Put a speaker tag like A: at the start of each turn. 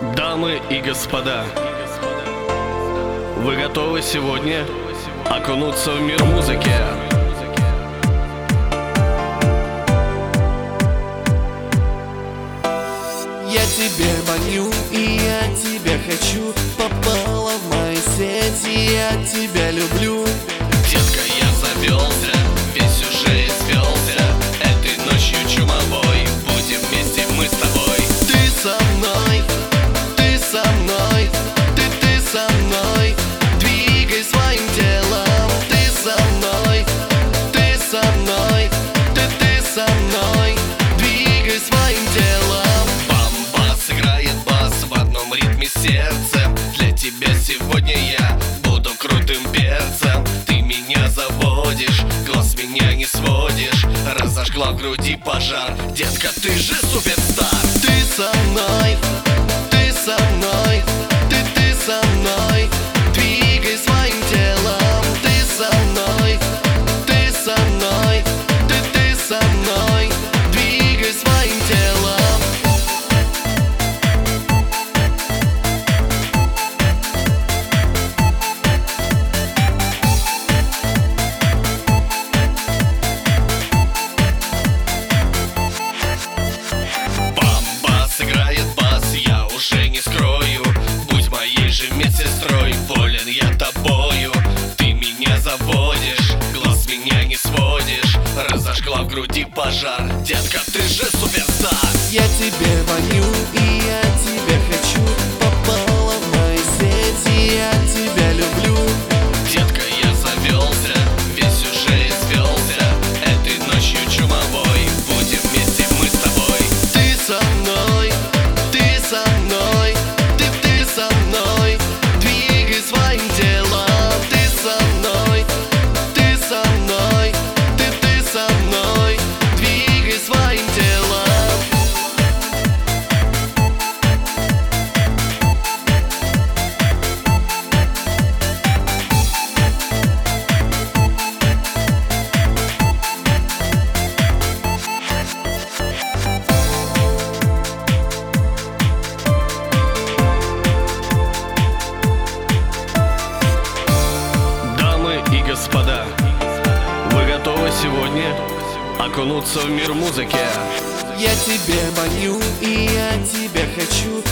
A: Дамы и господа, вы готовы сегодня окунуться в мир музыки?
B: Я тебе маню и я тебя хочу Попала в мои сети, я тебя люблю
A: потекла в груди пожар. Детка, ты же суперстар.
B: Ты со мной, ты со мной, ты, ты со мной.
A: груди пожар. Детка, ты господа, вы готовы сегодня окунуться в мир музыки?
B: Я тебе маню и я тебя хочу